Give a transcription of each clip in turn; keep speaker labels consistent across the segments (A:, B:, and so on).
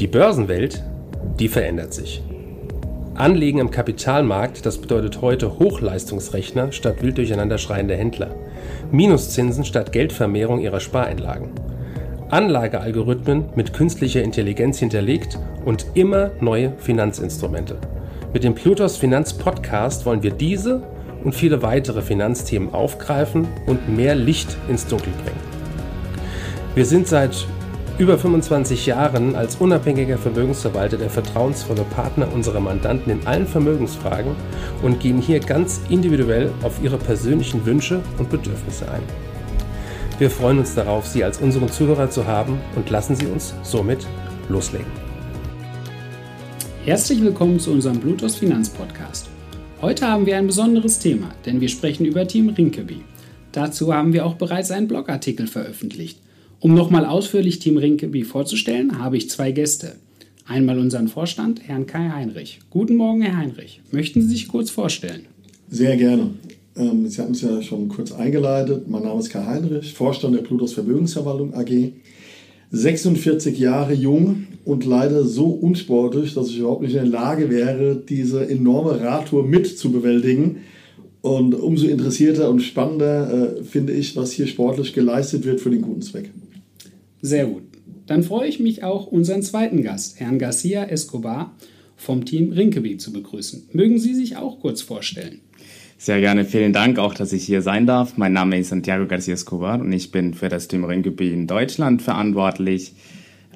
A: Die Börsenwelt, die verändert sich. Anlegen am Kapitalmarkt, das bedeutet heute Hochleistungsrechner statt wild durcheinander schreiende Händler. Minuszinsen statt Geldvermehrung ihrer Spareinlagen. Anlagealgorithmen mit künstlicher Intelligenz hinterlegt und immer neue Finanzinstrumente. Mit dem Plutos Finanz Podcast wollen wir diese und viele weitere Finanzthemen aufgreifen und mehr Licht ins Dunkel bringen. Wir sind seit über 25 Jahren als unabhängiger Vermögensverwalter der vertrauensvolle Partner unserer Mandanten in allen Vermögensfragen und gehen hier ganz individuell auf ihre persönlichen Wünsche und Bedürfnisse ein. Wir freuen uns darauf, Sie als unseren Zuhörer zu haben und lassen Sie uns somit loslegen.
B: Herzlich willkommen zu unserem Bluetooth Finanzpodcast. Heute haben wir ein besonderes Thema, denn wir sprechen über Team Rinkeby. Dazu haben wir auch bereits einen Blogartikel veröffentlicht. Um nochmal ausführlich Team Rinkeby vorzustellen, habe ich zwei Gäste. Einmal unseren Vorstand, Herrn Kai Heinrich. Guten Morgen, Herr Heinrich. Möchten Sie sich kurz vorstellen?
C: Sehr gerne. Ähm, Sie hatten es ja schon kurz eingeleitet. Mein Name ist Kai Heinrich, Vorstand der Plutos Vermögensverwaltung AG. 46 Jahre jung und leider so unsportlich, dass ich überhaupt nicht in der Lage wäre, diese enorme Radtour mit zu bewältigen. Und umso interessierter und spannender äh, finde ich, was hier sportlich geleistet wird für den guten Zweck.
B: Sehr gut. Dann freue ich mich auch, unseren zweiten Gast, Herrn Garcia Escobar vom Team Rinkeby zu begrüßen. Mögen Sie sich auch kurz vorstellen?
D: Sehr gerne, vielen Dank auch, dass ich hier sein darf. Mein Name ist Santiago Garcia Escobar und ich bin für das Team Rinkeby in Deutschland verantwortlich.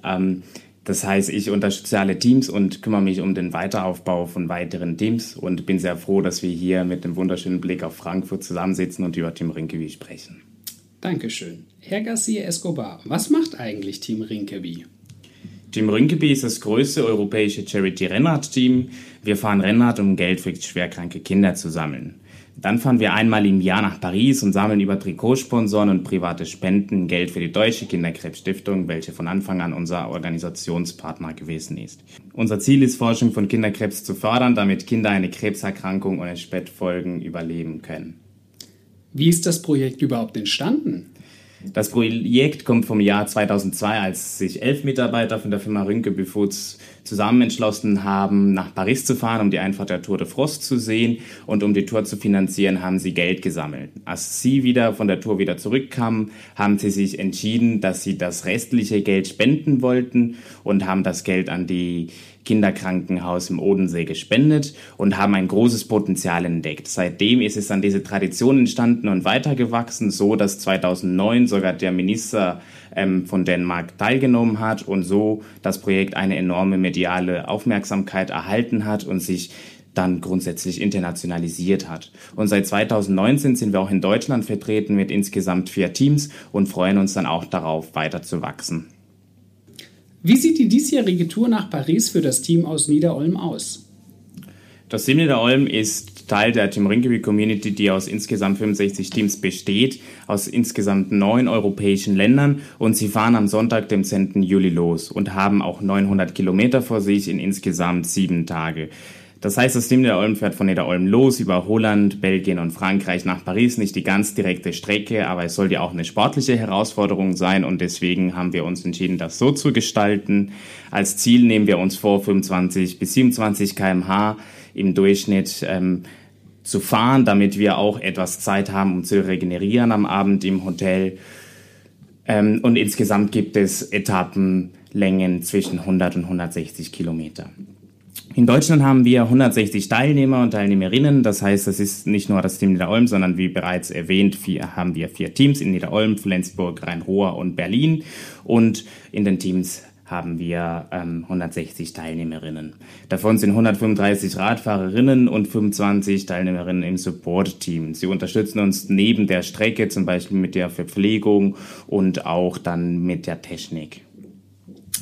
D: Ähm, das heißt, ich unterstütze alle Teams und kümmere mich um den Weiteraufbau von weiteren Teams und bin sehr froh, dass wir hier mit dem wunderschönen Blick auf Frankfurt zusammensitzen und über Team Rinkeby sprechen.
B: Dankeschön. Herr Garcia Escobar, was macht eigentlich Team Rinkeby?
D: Team Rinkeby ist das größte europäische Charity-Rennrad-Team. Wir fahren Rennrad, um Geld für schwerkranke Kinder zu sammeln. Dann fahren wir einmal im Jahr nach Paris und sammeln über Trikotsponsoren und private Spenden Geld für die Deutsche Kinderkrebsstiftung, welche von Anfang an unser Organisationspartner gewesen ist. Unser Ziel ist, Forschung von Kinderkrebs zu fördern, damit Kinder eine Krebserkrankung ohne Spätfolgen überleben können.
B: Wie ist das Projekt überhaupt entstanden?
D: Das Projekt kommt vom Jahr 2002, als sich elf Mitarbeiter von der Firma Rünke Foods zusammen entschlossen haben, nach Paris zu fahren, um die Einfahrt der Tour de France zu sehen. Und um die Tour zu finanzieren, haben sie Geld gesammelt. Als sie wieder von der Tour wieder zurückkamen, haben sie sich entschieden, dass sie das restliche Geld spenden wollten und haben das Geld an die Kinderkrankenhaus im Odensee gespendet und haben ein großes Potenzial entdeckt. Seitdem ist es dann diese Tradition entstanden und weitergewachsen, so dass 2009 sogar der Minister ähm, von Dänemark teilgenommen hat und so das Projekt eine enorme mediale Aufmerksamkeit erhalten hat und sich dann grundsätzlich internationalisiert hat. Und seit 2019 sind wir auch in Deutschland vertreten mit insgesamt vier Teams und freuen uns dann auch darauf, weiter zu wachsen.
B: Wie sieht die diesjährige Tour nach Paris für das Team aus Niederolm aus?
D: Das Team Niederolm ist Teil der Team Rinkeby Community, die aus insgesamt 65 Teams besteht, aus insgesamt neun europäischen Ländern und sie fahren am Sonntag, dem 10. Juli los und haben auch 900 Kilometer vor sich in insgesamt sieben Tage. Das heißt, das Team der Olm fährt von Niederolm los über Holland, Belgien und Frankreich nach Paris. Nicht die ganz direkte Strecke, aber es soll ja auch eine sportliche Herausforderung sein und deswegen haben wir uns entschieden, das so zu gestalten. Als Ziel nehmen wir uns vor, 25 bis 27 kmh im Durchschnitt ähm, zu fahren, damit wir auch etwas Zeit haben, um zu regenerieren am Abend im Hotel. Ähm, und insgesamt gibt es Etappenlängen zwischen 100 und 160 Kilometer. In Deutschland haben wir 160 Teilnehmer und Teilnehmerinnen. Das heißt, das ist nicht nur das Team Niederolm, sondern wie bereits erwähnt, vier, haben wir vier Teams in Niederolm, Flensburg, Rhein-Ruhr und Berlin. Und in den Teams haben wir ähm, 160 Teilnehmerinnen. Davon sind 135 Radfahrerinnen und 25 Teilnehmerinnen im Support-Team. Sie unterstützen uns neben der Strecke, zum Beispiel mit der Verpflegung und auch dann mit der Technik.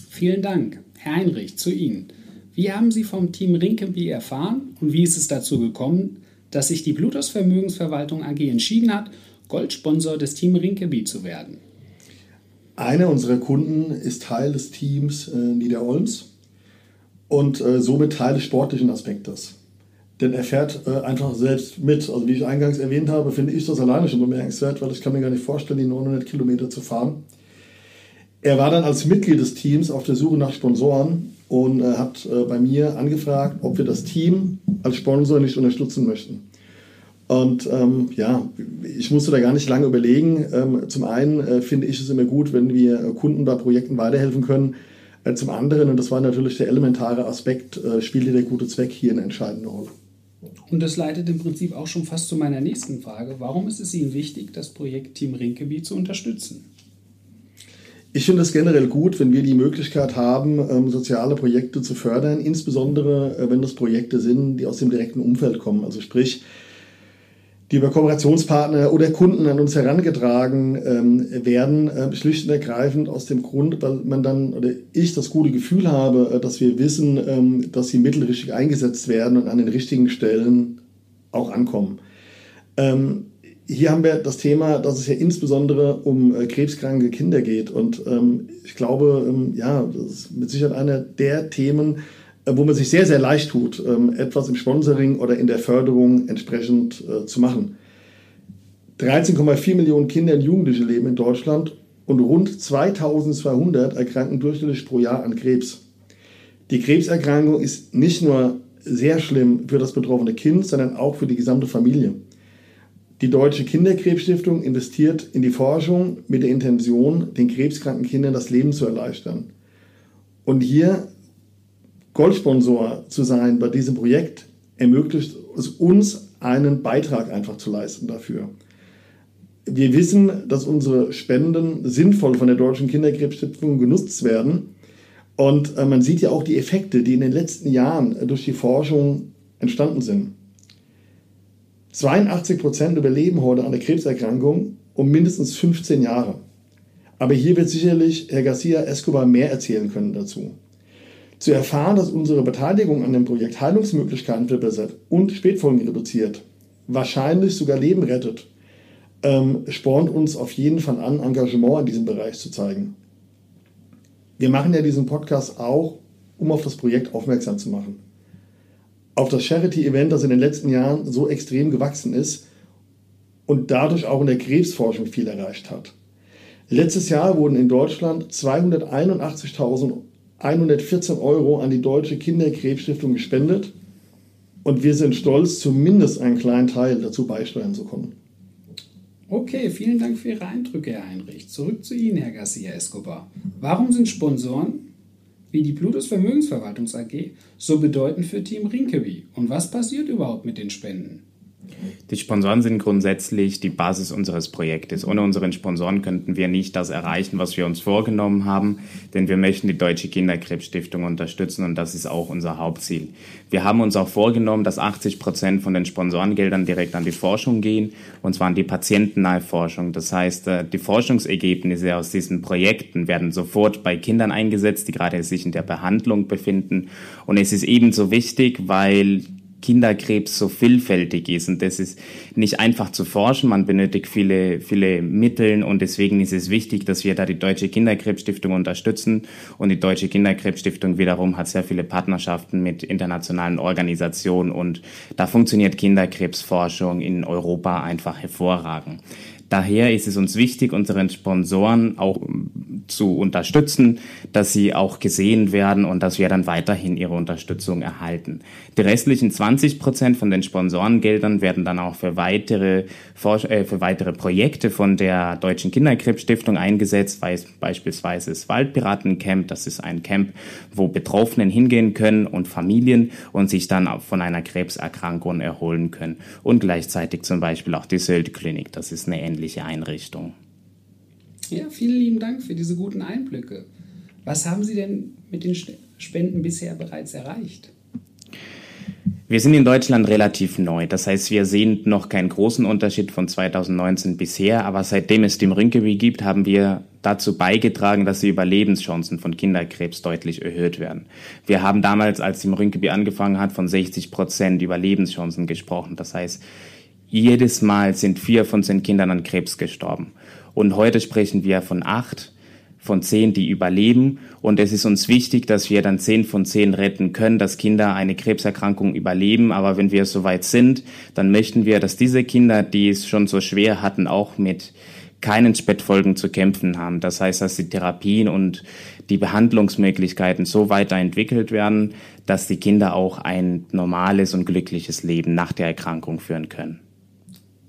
B: Vielen Dank. Herr Heinrich, zu Ihnen. Wie haben Sie vom Team Rinkeby erfahren und wie ist es dazu gekommen, dass sich die Blutos Vermögensverwaltung AG entschieden hat, Goldsponsor des Team Rinkeby zu werden?
C: Einer unserer Kunden ist Teil des Teams äh, Niederolms und äh, somit Teil des sportlichen Aspektes. Denn er fährt äh, einfach selbst mit. Also wie ich eingangs erwähnt habe, finde ich das alleine schon bemerkenswert, weil ich kann mir gar nicht vorstellen, die 900 Kilometer zu fahren. er war dann als Mitglied des Teams auf der Suche nach Sponsoren und äh, hat äh, bei mir angefragt, ob wir das Team als Sponsor nicht unterstützen möchten. Und ähm, ja, ich musste da gar nicht lange überlegen. Ähm, zum einen äh, finde ich es immer gut, wenn wir Kunden bei Projekten weiterhelfen können. Äh, zum anderen, und das war natürlich der elementare Aspekt, äh, spielte der gute Zweck hier eine entscheidende Rolle.
B: Und das leitet im Prinzip auch schon fast zu meiner nächsten Frage. Warum ist es Ihnen wichtig, das Projekt Team Rinkeby zu unterstützen?
C: Ich finde es generell gut, wenn wir die Möglichkeit haben, ähm, soziale Projekte zu fördern, insbesondere äh, wenn das Projekte sind, die aus dem direkten Umfeld kommen. Also sprich, die über Kooperationspartner oder Kunden an uns herangetragen ähm, werden, äh, schlicht und ergreifend aus dem Grund, weil man dann oder ich das gute Gefühl habe, äh, dass wir wissen, ähm, dass die Mittel richtig eingesetzt werden und an den richtigen Stellen auch ankommen. Ähm, hier haben wir das Thema, dass es ja insbesondere um äh, krebskranke Kinder geht und ähm, ich glaube, ähm, ja, das ist mit Sicherheit einer der Themen, wo man sich sehr, sehr leicht tut, ähm, etwas im Sponsoring oder in der Förderung entsprechend äh, zu machen. 13,4 Millionen Kinder und Jugendliche leben in Deutschland und rund 2200 erkranken durchschnittlich pro Jahr an Krebs. Die Krebserkrankung ist nicht nur sehr schlimm für das betroffene Kind, sondern auch für die gesamte Familie. Die Deutsche Kinderkrebsstiftung investiert in die Forschung mit der Intention, den krebskranken Kindern das Leben zu erleichtern. Und hier Goldsponsor zu sein bei diesem Projekt ermöglicht es uns, einen Beitrag einfach zu leisten dafür. Wir wissen, dass unsere Spenden sinnvoll von der Deutschen Kinderkrebsstiftung genutzt werden. Und äh, man sieht ja auch die Effekte, die in den letzten Jahren durch die Forschung entstanden sind. 82 Prozent überleben heute eine Krebserkrankung um mindestens 15 Jahre. Aber hier wird sicherlich Herr Garcia Escobar mehr erzählen können dazu. Zu erfahren, dass unsere Beteiligung an dem Projekt Heilungsmöglichkeiten verbessert und Spätfolgen reduziert, wahrscheinlich sogar Leben rettet, ähm, spornt uns auf jeden Fall an, Engagement in diesem Bereich zu zeigen. Wir machen ja diesen Podcast auch, um auf das Projekt aufmerksam zu machen. Auf das Charity-Event, das in den letzten Jahren so extrem gewachsen ist und dadurch auch in der Krebsforschung viel erreicht hat. Letztes Jahr wurden in Deutschland 281.000 114 Euro an die Deutsche Kinderkrebsstiftung gespendet und wir sind stolz, zumindest einen kleinen Teil dazu beisteuern zu können.
B: Okay, vielen Dank für Ihre Eindrücke, Herr Heinrich. Zurück zu Ihnen, Herr Garcia Escobar. Warum sind Sponsoren wie die Plutus Vermögensverwaltungs AG so bedeutend für Team Rinkeby? Und was passiert überhaupt mit den Spenden?
D: Die Sponsoren sind grundsätzlich die Basis unseres Projektes. Ohne unseren Sponsoren könnten wir nicht das erreichen, was wir uns vorgenommen haben, denn wir möchten die Deutsche Kinderkrebsstiftung unterstützen und das ist auch unser Hauptziel. Wir haben uns auch vorgenommen, dass 80 Prozent von den Sponsorengeldern direkt an die Forschung gehen, und zwar an die patientennahe Forschung. Das heißt, äh, die Forschungsergebnisse aus diesen Projekten werden sofort bei Kindern eingesetzt, die gerade sich in der Behandlung befinden. Und es ist ebenso wichtig, weil Kinderkrebs so vielfältig ist. Und das ist nicht einfach zu forschen. Man benötigt viele, viele Mittel und deswegen ist es wichtig, dass wir da die Deutsche Kinderkrebsstiftung unterstützen. Und die Deutsche Kinderkrebsstiftung wiederum hat sehr viele Partnerschaften mit internationalen Organisationen und da funktioniert Kinderkrebsforschung in Europa einfach hervorragend. Daher ist es uns wichtig, unseren Sponsoren auch zu unterstützen, dass sie auch gesehen werden und dass wir dann weiterhin ihre Unterstützung erhalten. Die restlichen 20 Prozent von den Sponsorengeldern werden dann auch für weitere, äh, für weitere Projekte von der Deutschen Kinderkrebsstiftung eingesetzt, beispielsweise das Waldpiratencamp. Das ist ein Camp, wo Betroffenen hingehen können und Familien und sich dann von einer Krebserkrankung erholen können. Und gleichzeitig zum Beispiel auch die Sylt Klinik. Das ist eine ähnliche Einrichtung.
B: Ja, vielen lieben Dank für diese guten Einblicke. Was haben Sie denn mit den Spenden bisher bereits erreicht?
D: Wir sind in Deutschland relativ neu. Das heißt, wir sehen noch keinen großen Unterschied von 2019 bisher. Aber seitdem es Team Rinkeby gibt, haben wir dazu beigetragen, dass die Überlebenschancen von Kinderkrebs deutlich erhöht werden. Wir haben damals, als Team Rinkeby angefangen hat, von 60 Prozent Überlebenschancen gesprochen. Das heißt, jedes Mal sind vier von zehn Kindern an Krebs gestorben. Und heute sprechen wir von acht von zehn, die überleben. Und es ist uns wichtig, dass wir dann zehn von zehn retten können, dass Kinder eine Krebserkrankung überleben. Aber wenn wir soweit sind, dann möchten wir, dass diese Kinder, die es schon so schwer hatten, auch mit keinen Spätfolgen zu kämpfen haben. Das heißt, dass die Therapien und die Behandlungsmöglichkeiten so weiterentwickelt werden, dass die Kinder auch ein normales und glückliches Leben nach der Erkrankung führen können.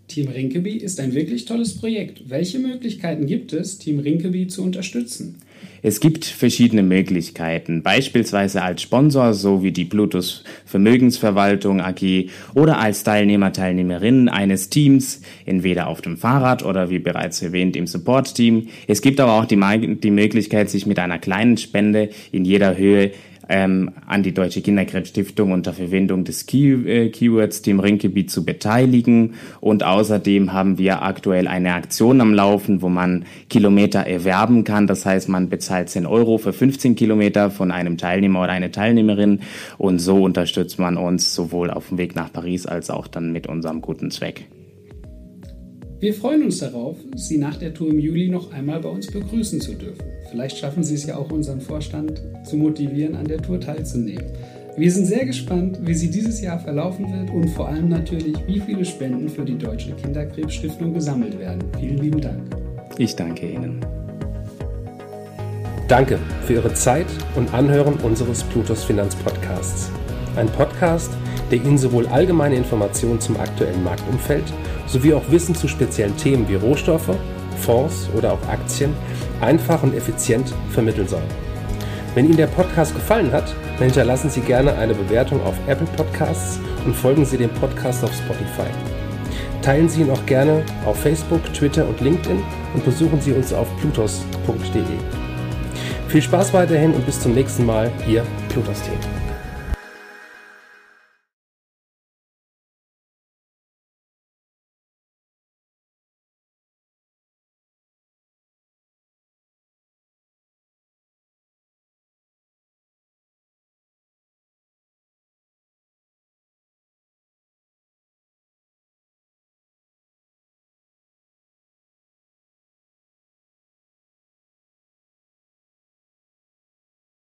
B: Team Rinkeby ist ein wirklich tolles Projekt. Welche Möglichkeiten gibt es, Team Rinkeby zu unterstützen?
D: Es gibt verschiedene Möglichkeiten, beispielsweise als Sponsor, so wie die Bluetooth Vermögensverwaltung AG oder als Teilnehmer, Teilnehmerin eines Teams, entweder auf dem Fahrrad oder wie bereits erwähnt im Support-Team. Es gibt aber auch die, die Möglichkeit, sich mit einer kleinen Spende in jeder Höhe ähm, an die Deutsche Kinderkrebsstiftung unter Verwendung des Key äh, Keywords Team Rinkeby zu beteiligen. Und außerdem haben wir aktuell eine Aktion am Laufen, wo man Kilometer erwerben kann. Das heißt, man bezahlt 10 Euro für 15 Kilometer von einem Teilnehmer oder einer Teilnehmerin. Und so unterstützt man uns sowohl auf dem Weg nach Paris als auch dann mit unserem guten Zweck.
B: Wir freuen uns darauf, Sie nach der Tour im Juli noch einmal bei uns begrüßen zu dürfen. Vielleicht schaffen Sie es ja auch, unseren Vorstand zu motivieren, an der Tour teilzunehmen. Wir sind sehr gespannt, wie sie dieses Jahr verlaufen wird und vor allem natürlich, wie viele Spenden für die Deutsche Kinderkrebsstiftung gesammelt werden. Vielen lieben Dank.
D: Ich danke Ihnen.
A: Danke für Ihre Zeit und Anhören unseres Plutos Finanz Podcasts. Ein Podcast, der Ihnen sowohl allgemeine Informationen zum aktuellen Marktumfeld sowie auch Wissen zu speziellen Themen wie Rohstoffe, Fonds oder auch Aktien einfach und effizient vermitteln soll. Wenn Ihnen der Podcast gefallen hat, dann hinterlassen Sie gerne eine Bewertung auf Apple Podcasts und folgen Sie dem Podcast auf Spotify. Teilen Sie ihn auch gerne auf Facebook, Twitter und LinkedIn und besuchen Sie uns auf plutos.de. Viel Spaß weiterhin und bis zum nächsten Mal, Ihr Plutos-Team.